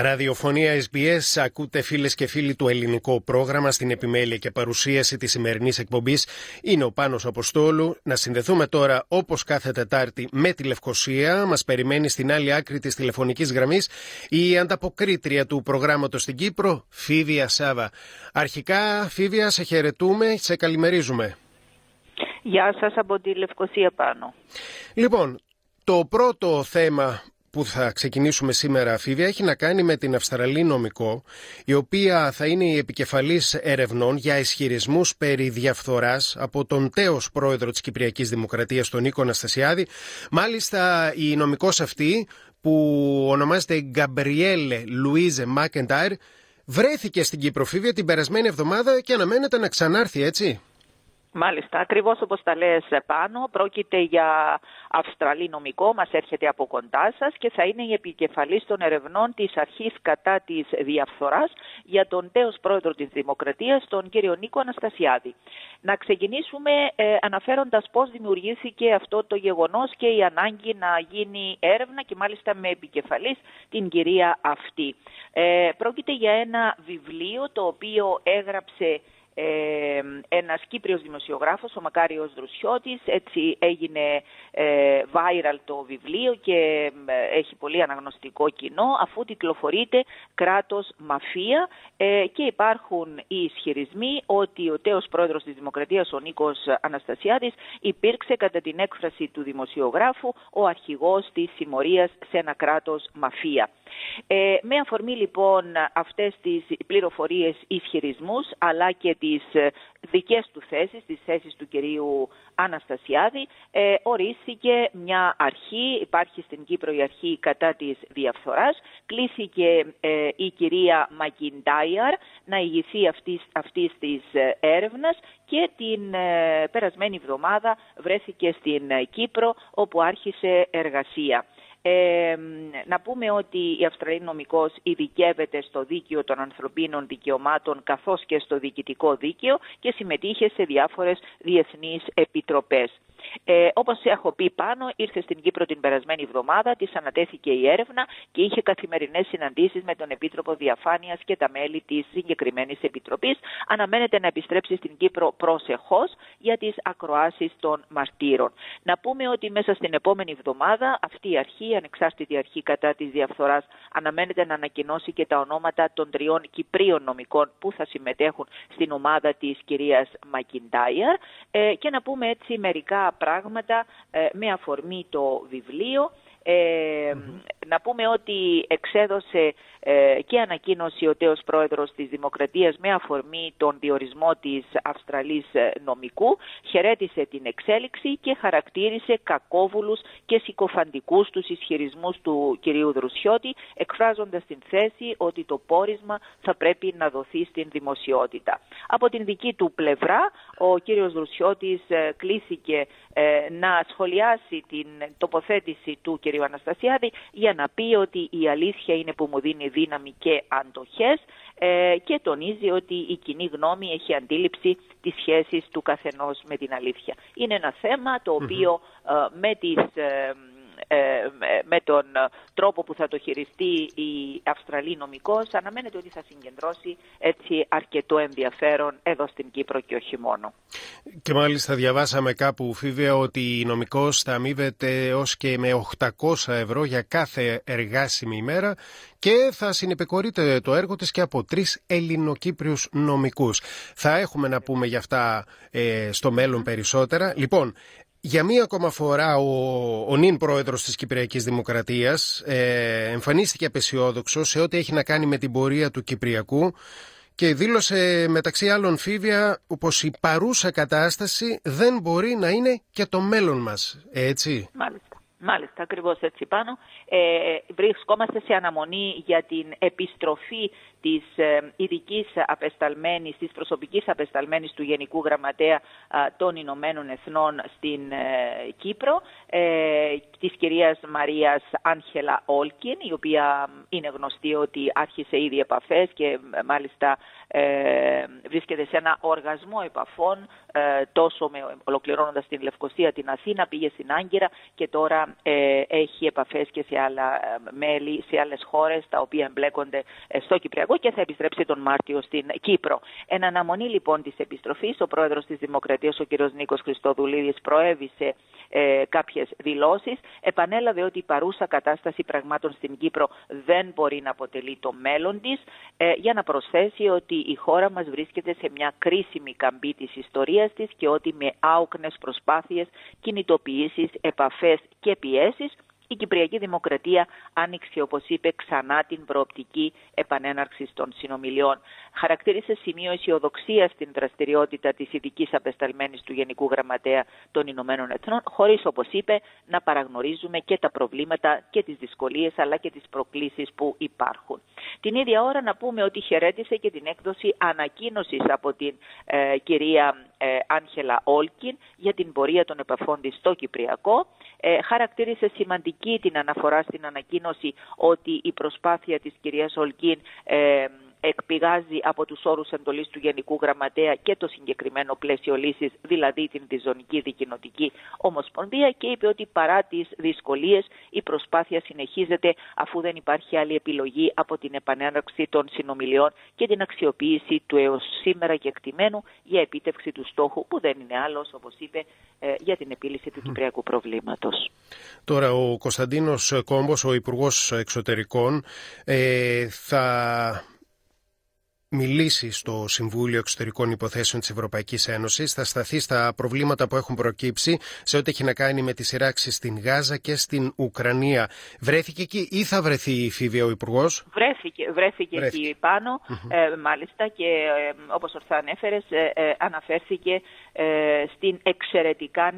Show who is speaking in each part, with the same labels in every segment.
Speaker 1: Ραδιοφωνία SBS, ακούτε φίλες και φίλοι του ελληνικό πρόγραμμα στην επιμέλεια και παρουσίαση της σημερινής εκπομπής. Είναι ο Πάνος Αποστόλου. Να συνδεθούμε τώρα όπως κάθε Τετάρτη με τη Λευκοσία. Μας περιμένει στην άλλη άκρη της τηλεφωνικής γραμμής η ανταποκρίτρια του προγράμματος στην Κύπρο, Φίβια Σάβα. Αρχικά, Φίβια, σε χαιρετούμε, σε καλημερίζουμε.
Speaker 2: Γεια σας από τη Λευκοσία πάνω.
Speaker 1: Λοιπόν, το πρώτο θέμα που θα ξεκινήσουμε σήμερα, Φίβια, έχει να κάνει με την Αυστραλή νομικό, η οποία θα είναι η επικεφαλής ερευνών για ισχυρισμούς περί διαφθοράς από τον τέος πρόεδρο της Κυπριακής Δημοκρατίας, τον Νίκο Αναστασιάδη. Μάλιστα, η νομικός αυτή, που ονομάζεται Γκαμπριέλε Λουίζε Μάκεντάρ, βρέθηκε στην Κύπρο, Φίβια, την περασμένη εβδομάδα και αναμένεται να ξανάρθει, έτσι;
Speaker 2: Μάλιστα, ακριβώς όπως τα λες πάνω, πρόκειται για Αυστραλή νομικό, μας έρχεται από κοντά σας και θα είναι η επικεφαλής των ερευνών της αρχής κατά της διαφθοράς για τον τέος πρόεδρο της Δημοκρατίας, τον κύριο Νίκο Αναστασιάδη. Να ξεκινήσουμε ε, αναφέροντας πώς δημιουργήθηκε αυτό το γεγονός και η ανάγκη να γίνει έρευνα και μάλιστα με επικεφαλής την κυρία αυτή. Ε, πρόκειται για ένα βιβλίο το οποίο έγραψε ε, ένας Κύπριος δημοσιογράφος, ο Μακάριος Δρουσιώτης, έτσι έγινε ε, viral το βιβλίο και ε, έχει πολύ αναγνωστικό κοινό αφού κυκλοφορείται κράτος μαφία ε, και υπάρχουν οι ισχυρισμοί ότι ο τέος πρόεδρος της Δημοκρατίας, ο Νίκος Αναστασιάδης, υπήρξε κατά την έκφραση του δημοσιογράφου ο αρχηγός της συμμορίας σε ένα κράτος μαφία. Ε, με αφορμή λοιπόν αυτές τις πληροφορίες ισχυρισμούς αλλά και τις ε, δικές του θέσεις, τις θέσεις του κυρίου Αναστασιάδη, ε, ορίστηκε μια αρχή, υπάρχει στην Κύπρο η αρχή κατά της διαφθοράς, κλήθηκε ε, η κυρία Μακιντάιαρ να ηγηθεί αυτής, αυτής της ε, έρευνας και την περασμένη εβδομάδα βρέθηκε στην Κύπρο όπου άρχισε εργασία. Ε, να πούμε ότι η Αυστραλή νομικός ειδικεύεται στο δίκαιο των ανθρωπίνων δικαιωμάτων καθώς και στο διοικητικό δίκαιο και συμμετείχε σε διάφορες διεθνείς επιτροπές. Ε, Όπως έχω πει πάνω, ήρθε στην Κύπρο την περασμένη εβδομάδα, της ανατέθηκε η έρευνα και είχε καθημερινές συναντήσεις με τον Επίτροπο Διαφάνειας και τα μέλη της συγκεκριμένης επιτροπής. Αναμένεται να επιστρέψει στην Κύπρο προσεχώς για τις ακροάσεις των μαρτύρων. Να πούμε ότι μέσα στην επόμενη εβδομάδα αυτή η αρχή, η ανεξάρτητη αρχή κατά της διαφθοράς, αναμένεται να ανακοινώσει και τα ονόματα των τριών Κυπρίων νομικών που θα συμμετέχουν στην ομάδα της κυρίας Μακιντάιαρ. Ε, και να πούμε έτσι μερικά πράγματα ε, με αφορμή το βιβλίο. Ε, να πούμε ότι εξέδωσε ε, και ανακοίνωση ο τέος πρόεδρος της Δημοκρατίας με αφορμή τον διορισμό της Αυστραλής ε, νομικού, χαιρέτησε την εξέλιξη και χαρακτήρισε κακόβουλους και συκοφαντικούς τους ισχυρισμούς του κυρίου Δρουσιώτη, εκφράζοντας την θέση ότι το πόρισμα θα πρέπει να δοθεί στην δημοσιότητα. Από την δική του πλευρά, ο κύριος Δρουσιώτης ε, κλήθηκε να σχολιάσει την τοποθέτηση του κυρίου Αναστασιάδη για να πει ότι η αλήθεια είναι που μου δίνει δύναμη και αντοχές ε, και τονίζει ότι η κοινή γνώμη έχει αντίληψη τις σχέσεις του καθενός με την αλήθεια. Είναι ένα θέμα το οποιο ε, με τις... Ε, με τον τρόπο που θα το χειριστεί η Αυστραλή νομικός αναμένεται ότι θα συγκεντρώσει έτσι αρκετό ενδιαφέρον εδώ στην Κύπρο και όχι μόνο.
Speaker 1: Και μάλιστα διαβάσαμε κάπου Φίβια ότι η νομικός θα αμείβεται ως και με 800 ευρώ για κάθε εργάσιμη ημέρα και θα συνεπεκορείται το έργο της και από τρεις Ελληνοκύπριους νομικούς. Θα έχουμε να πούμε για αυτά ε, στο μέλλον περισσότερα. Λοιπόν, για μία ακόμα φορά ο, ο νυν πρόεδρος της Κυπριακής Δημοκρατίας ε, εμφανίστηκε απεσιόδοξος σε ό,τι έχει να κάνει με την πορεία του Κυπριακού και δήλωσε μεταξύ άλλων φίβια πως η παρούσα κατάσταση δεν μπορεί να είναι και το μέλλον μας. Έτσι;
Speaker 2: Μάλιστα. Μάλιστα, ακριβώς έτσι πάνω. Ε, βρισκόμαστε σε αναμονή για την επιστροφή της ε, ειδικής απεσταλμένης, της προσωπικής απεσταλμένης του Γενικού Γραμματέα των Ηνωμένων Εθνών στην ε, Κύπρο, ε, της κυρίας Μαρίας Άγχελα Όλκιν, η οποία είναι γνωστή ότι άρχισε ήδη επαφές και μάλιστα βρίσκεται σε ένα οργασμό επαφών τόσο με, ολοκληρώνοντας την Λευκοσία την Αθήνα, πήγε στην Άγκυρα και τώρα έχει επαφές και σε άλλα μέλη, σε άλλες χώρες τα οποία εμπλέκονται στο Κυπριακό και θα επιστρέψει τον Μάρτιο στην Κύπρο. Εν αναμονή λοιπόν της επιστροφής, ο πρόεδρος της Δημοκρατίας, ο κ. Νίκος Χριστοδουλίδης, προέβησε ε, κάποιες δηλώσεις, επανέλαβε ότι η παρούσα κατάσταση πραγμάτων στην Κύπρο δεν μπορεί να αποτελεί το μέλλον της, ε, για να προσθέσει ότι η χώρα μας βρίσκεται σε μια κρίσιμη καμπή της ιστορίας της και ότι με άοκνες προσπάθειες, κινητοποιήσεις, επαφές και πιέσεις η Κυπριακή Δημοκρατία άνοιξε, όπως είπε, ξανά την προοπτική επανέναρξης των συνομιλιών. Χαρακτήρισε σημείο αισιοδοξίας στην δραστηριότητα της ειδικής απεσταλμένης του Γενικού Γραμματέα των Ηνωμένων Εθνών, χωρίς, όπως είπε, να παραγνωρίζουμε και τα προβλήματα και τις δυσκολίες αλλά και τις προκλήσεις που υπάρχουν. Την ίδια ώρα να πούμε ότι χαιρέτησε και την έκδοση ανακοίνωσης από την ε, κυρία ε, Άγχελα Όλκιν για την πορεία των επαφών της στο Κυπριακό. Ε, χαρακτήρισε σημαντική την αναφορά στην ανακοίνωση ότι η προσπάθεια της κυρίας Όλκιν ε, εκπηγάζει από τους όρους εντολής του Γενικού Γραμματέα και το συγκεκριμένο πλαίσιο λύσης, δηλαδή την διζωνική δικοινοτική ομοσπονδία και είπε ότι παρά τις δυσκολίες η προσπάθεια συνεχίζεται αφού δεν υπάρχει άλλη επιλογή από την επανέναρξη των συνομιλιών και την αξιοποίηση του έως σήμερα κεκτημένου για επίτευξη του στόχου που δεν είναι άλλος, όπως είπε, ε, για την επίλυση του κυπριακού προβλήματος.
Speaker 1: Τώρα ο Κωνσταντίνος Κόμπος, ο Υπουργός Εξωτερικών, ε, θα μιλήσει στο Συμβούλιο Εξωτερικών Υποθέσεων της Ευρωπαϊκής Ένωσης, θα σταθεί στα προβλήματα που έχουν προκύψει σε ό,τι έχει να κάνει με τις σειράξεις στην Γάζα και στην Ουκρανία. Βρέθηκε εκεί ή θα βρεθεί η Φίβια ο υπουργός;
Speaker 2: Βρέθηκε, βρέθηκε, βρέθηκε εκεί ε, μάλιστα και ε, όπως ορθά ανέφερες ε, ε, αναφέρθηκε ε, στην εξαιρετικά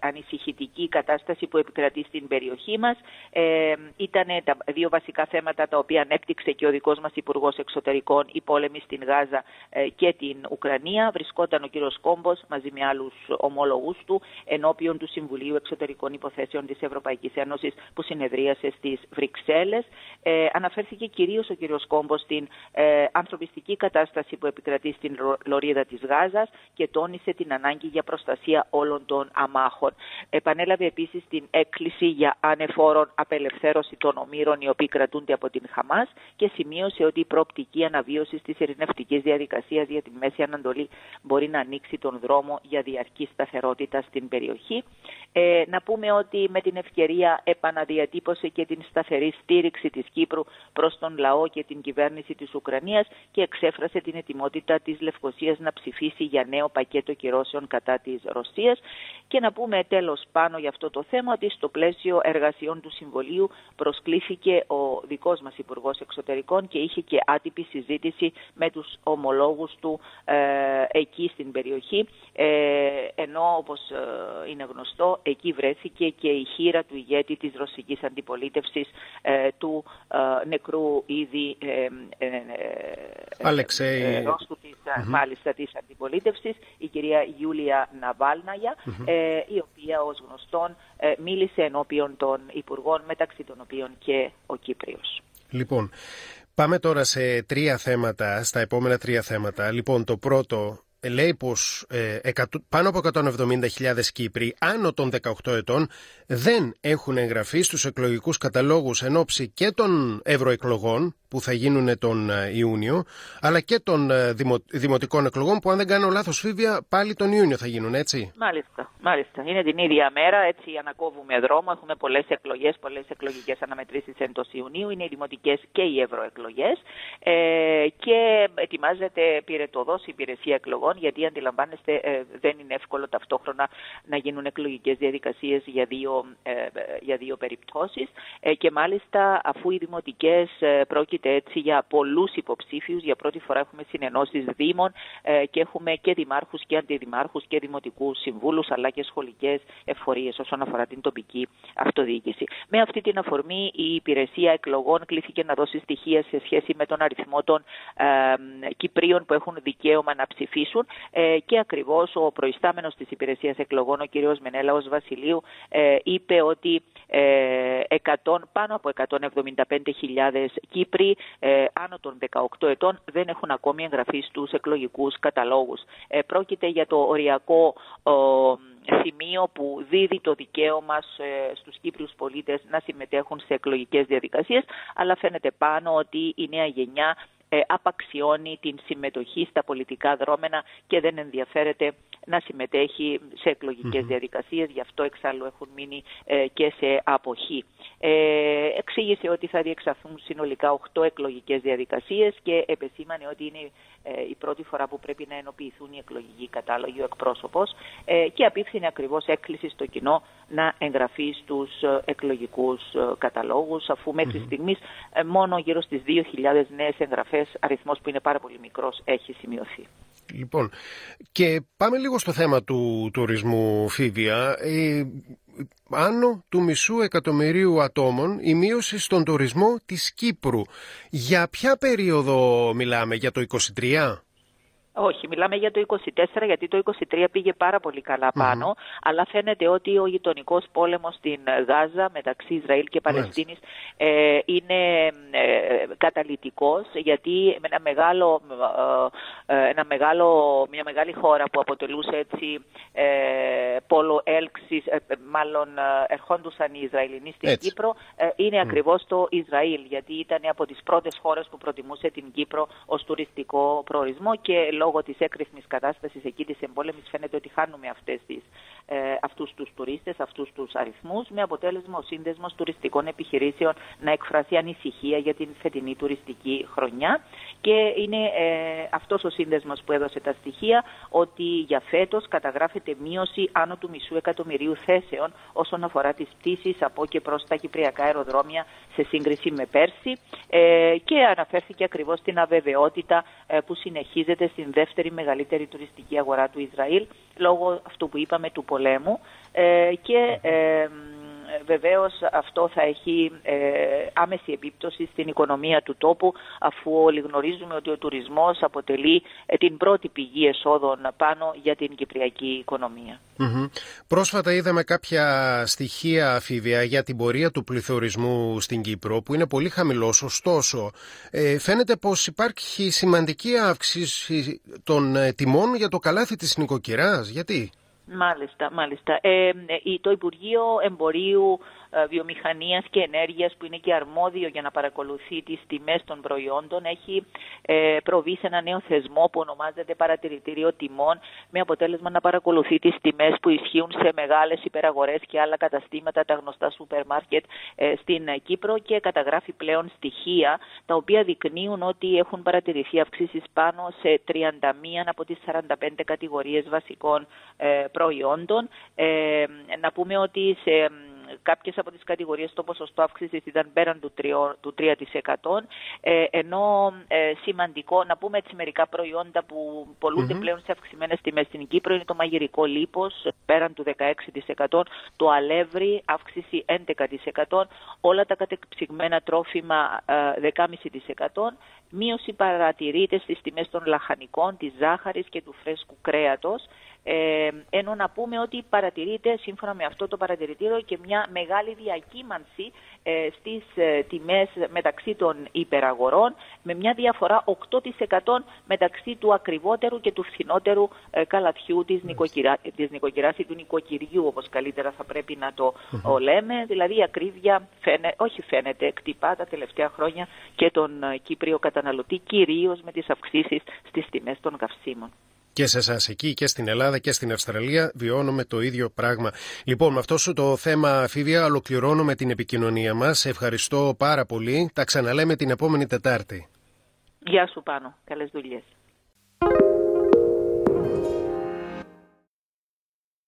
Speaker 2: ανησυχητική κατάσταση που επικρατεί στην περιοχή μας. Ε, ήταν τα δύο βασικά θέματα τα οποία ανέπτυξε και ο δικός μας Υπουργός Εξωτερικών, η πόλεμη στην Γάζα ε, και την Ουκρανία. Βρισκόταν ο κύριος Κόμπος μαζί με άλλους ομόλογους του ενώπιον του Συμβουλίου Εξωτερικών Υποθέσεων της Ευρωπαϊκής Ένωσης που συνεδρίασε στις Βρυξέλλες. Ε, αναφέρθηκε κυρίως ο κύριος Κόμπος στην ε, ανθρωπιστική κατάσταση που επικρατεί στην Λωρίδα της Γάζας και τόνισε την ανάγκη για προστασία όλων των αμάχων. Επανέλαβε επίσης την έκκληση για ανεφόρον απελευθέρωση των ομήρων οι οποίοι κρατούνται από την Χαμάς και σημείωσε ότι η προοπτική αναβίωσης της ειρηνευτικής διαδικασίας για τη Μέση Ανατολή μπορεί να ανοίξει τον δρόμο για διαρκή σταθερότητα στην περιοχή. Ε, να πούμε ότι με την ευκαιρία επαναδιατύπωσε και την σταθερή στήριξη της Κύπρου προς τον λαό και την κυβέρνηση της Ουκρανίας και εξέφρασε την ετοιμότητα της Λευκοσίας να ψηφίσει για νέο πακέτο κυρώσεων κατά της Ρωσίας και να πούμε τέλος πάνω για αυτό το θέμα ότι στο πλαίσιο εργασιών του Συμβολίου προσκλήθηκε ο δικός μας Υπουργός Εξωτερικών και είχε και άτυπη συζήτηση με τους ομολόγους του ε, εκεί στην περιοχή ε, ενώ όπως ε, είναι γνωστό εκεί βρέθηκε και η χείρα του ηγέτη της ρωσικής αντιπολίτευσης ε, του νεκρού ήδη
Speaker 1: Αλεξέη
Speaker 2: Ρώσου της, μάλιστα της αντιπολίτευσης η κυρία κυρία Γιούλια ε, η οποία ως γνωστόν ε, μίλησε ενώπιον των Υπουργών, μεταξύ των οποίων και ο Κύπριος.
Speaker 1: Λοιπόν, πάμε τώρα σε τρία θέματα, στα επόμενα τρία θέματα. Λοιπόν, το πρώτο λέει πως ε, πάνω από 170.000 Κύπροι άνω των 18 ετών δεν έχουν εγγραφεί στους εκλογικούς καταλόγους εν ώψη και των ευρωεκλογών που θα γίνουν τον ε, Ιούνιο, αλλά και των ε, δημοτικών εκλογών που αν δεν κάνω λάθος Φίβια πάλι τον Ιούνιο θα γίνουν, έτσι;
Speaker 2: Μάλιστα, μάλιστα. Είναι την ίδια μέρα, έτσι ανακόβουμε δρόμο, έχουμε πολλές εκλογές, πολλές εκλογικές αναμετρήσεις εντός Ιουνίου, είναι οι δημοτικές και οι ευρωεκλογές ε, και ετοιμάζεται πυρετοδός υπηρεσία εκλογών γιατί αντιλαμβάνεστε ε, δεν είναι εύκολο ταυτόχρονα να γίνουν εκλογικές διαδικασίες για δύο, ε, για δύο περιπτώσεις και μάλιστα αφού οι δημοτικές πρόκειται έτσι για πολλούς υποψήφιους. Για πρώτη φορά έχουμε συνενώσεις Δήμων ε, και έχουμε και δημάρχους και αντιδημάρχους και δημοτικούς συμβούλους αλλά και σχολικές εφορίες όσον αφορά την τοπική αυτοδιοίκηση. αυτοδιοίκηση. Με αυτή την αφορμή η υπηρεσία εκλογών κλήθηκε να δώσει στοιχεία σε σχέση με τον αριθμό των ε, Κυπρίων που έχουν δικαίωμα να ψηφίσουν ε, και ακριβώς ο προϊστάμενος της υπηρεσίας εκλογών, ο κ. Μενέλαος Βασιλείου, ε, είπε ότι 100, πάνω από 175.000 Κύπροι άνω των 18 ετών δεν έχουν ακόμη εγγραφεί στους εκλογικούς καταλόγους. Πρόκειται για το οριακό σημείο που δίδει το δικαίωμα στους Κύπριους πολίτες να συμμετέχουν σε εκλογικές διαδικασίες, αλλά φαίνεται πάνω ότι η νέα γενιά ε, απαξιώνει την συμμετοχή στα πολιτικά δρόμενα και δεν ενδιαφέρεται να συμμετέχει σε εκλογικές διαδικασίες, γι' αυτό εξάλλου έχουν μείνει ε, και σε αποχή. Ε, εξήγησε ότι θα διεξαθούν συνολικά 8 εκλογικές διαδικασίες και επεσήμανε ότι είναι ε, η πρώτη φορά που πρέπει να ενοποιηθούν οι εκλογικοί κατάλογοι ο εκπρόσωπος ε, και απίφθινε ακριβώς έκκληση στο κοινό να εγγραφεί στους εκλογικούς καταλόγους αφού μέχρι mm-hmm. στιγμής μόνο γύρω στις 2.000 νέες εγγραφές, αριθμός που είναι πάρα πολύ μικρός, έχει σημειωθεί.
Speaker 1: Λοιπόν, και πάμε λίγο στο θέμα του τουρισμού, Φίβια. Ε, άνω του μισού εκατομμυρίου ατόμων η μείωση στον τουρισμό της Κύπρου. Για ποια περίοδο μιλάμε, για το 23?
Speaker 2: Όχι, μιλάμε για το 24 γιατί το 23 πήγε πάρα πολύ καλά αλλά φαίνεται ότι ο γειτονικός πόλεμος στην Γάζα μεταξύ Ισραήλ και Παλαιστίνης ε, είναι ε, καταλυτικός γιατί ένα μεγάλο, ε, ένα μεγάλο, μια μεγάλη χώρα που αποτελούσε έτσι ε, πόλο έλξης, ε, μάλλον ερχόντουσαν οι Ισραηλινοί στην Κύπρο, είναι mm. ακριβώς το Ισραήλ γιατί ήταν από τις πρώτες χώρες που προτιμούσε την Κύπρο ως τουριστικό προορισμό και λόγω της έκρηθμης κατάστασης εκεί της εμπόλεμης φαίνεται ότι χάνουμε αυτές τις, ε, αυτούς τους τουρίστες, αυτούς τους αριθμούς με αποτέλεσμα ο σύνδεσμος τουριστικών επιχειρήσεων να εκφράσει ανησυχία για την φετινή τουριστική χρονιά. Και είναι ε, αυτός ο σύνδεσμος που έδωσε τα στοιχεία ότι για φέτος καταγράφεται μείωση άνω του μισού εκατομμυρίου θέσεων όσον αφορά τις πτήσεις από και προς τα κυπριακά αεροδρόμια σε σύγκριση με πέρσι. Ε, και αναφέρθηκε ακριβώς την αβεβαιότητα ε, που συνεχίζεται στην δεύτερη μεγαλύτερη τουριστική αγορά του Ισραήλ λόγω αυτού που είπαμε του πολέμου. Ε, και ε, βεβαίως αυτό θα έχει ε, άμεση επίπτωση στην οικονομία του τόπου αφού όλοι γνωρίζουμε ότι ο τουρισμός αποτελεί ε, την πρώτη πηγή εσόδων πάνω για την κυπριακή
Speaker 1: Πρόσφατα είδαμε κάποια στοιχεία αφήβια για την πορεία του πληθωρισμού στην Κύπρο που είναι πολύ χαμηλός. Ωστόσο ε, φαίνεται πως υπάρχει σημαντική αύξηση των τιμών για το καλάθι της νοικοκυράς. Γιατί;
Speaker 2: Μάλιστα, μάλιστα. Ε, ε το Υπουργείο Εμπορίου ε, βιομηχανίας και ενέργειας που είναι και αρμόδιο για να παρακολουθεί τις τιμές των προϊόντων έχει ε, προβεί σε ένα νέο θεσμό που ονομάζεται παρατηρητήριο τιμών με αποτέλεσμα να παρακολουθεί τις τιμές που ισχύουν σε μεγάλες υπεραγορές και άλλα καταστήματα, τα γνωστά σούπερ μάρκετ στην Κύπρο και καταγράφει πλέον στοιχεία τα οποία δεικνύουν ότι έχουν παρατηρηθεί αυξήσεις πάνω σε 31 από τις 45 κατηγορίες βασικών προϊόντων. Να πούμε ότι σε κάποιες από τις κατηγορίες το ποσοστό αύξησης ήταν πέραν του 3%, του 3% ε, ενώ ε, σημαντικό να πούμε έτσι μερικά προϊόντα που πολλούνται πλέον σε αυξημένες τιμές στην Κύπρο είναι το μαγειρικό λίπος πέραν του 16%, το αλεύρι αύξηση 11%, όλα τα κατεξυγμένα τρόφιμα 10,5%, ε, μείωση παρατηρείται στις τιμές των λαχανικών, της ζάχαρης και του φρέσκου κρέατος ε, ενώ να πούμε ότι παρατηρείται σύμφωνα με αυτό το παρατηρητήριο και μια μεγάλη διακύμανση ε, στις ε, τιμές μεταξύ των υπεραγορών με μια διαφορά 8% μεταξύ του ακριβότερου και του φθηνότερου ε, καλαθιού της, νοικοκυρά, της νοικοκυράς ή του νοικοκυριού όπως καλύτερα θα πρέπει να το λέμε. Δηλαδή η ακρίβεια φαίνε, όχι φαίνεται, εκτυπά τα τελευταία χρόνια και τον ε, Κύπριο καταναλωτή κυρίως με τις αυξήσεις στις τιμές των καυσίμων
Speaker 1: και σε εσάς εκεί και στην Ελλάδα και στην Αυστραλία βιώνουμε το ίδιο πράγμα. Λοιπόν, με αυτό σου το θέμα, Φίβια, ολοκληρώνουμε την επικοινωνία μας. Ευχαριστώ πάρα πολύ. Τα ξαναλέμε την επόμενη Τετάρτη.
Speaker 2: Γεια σου πάνω. Καλές δουλειές.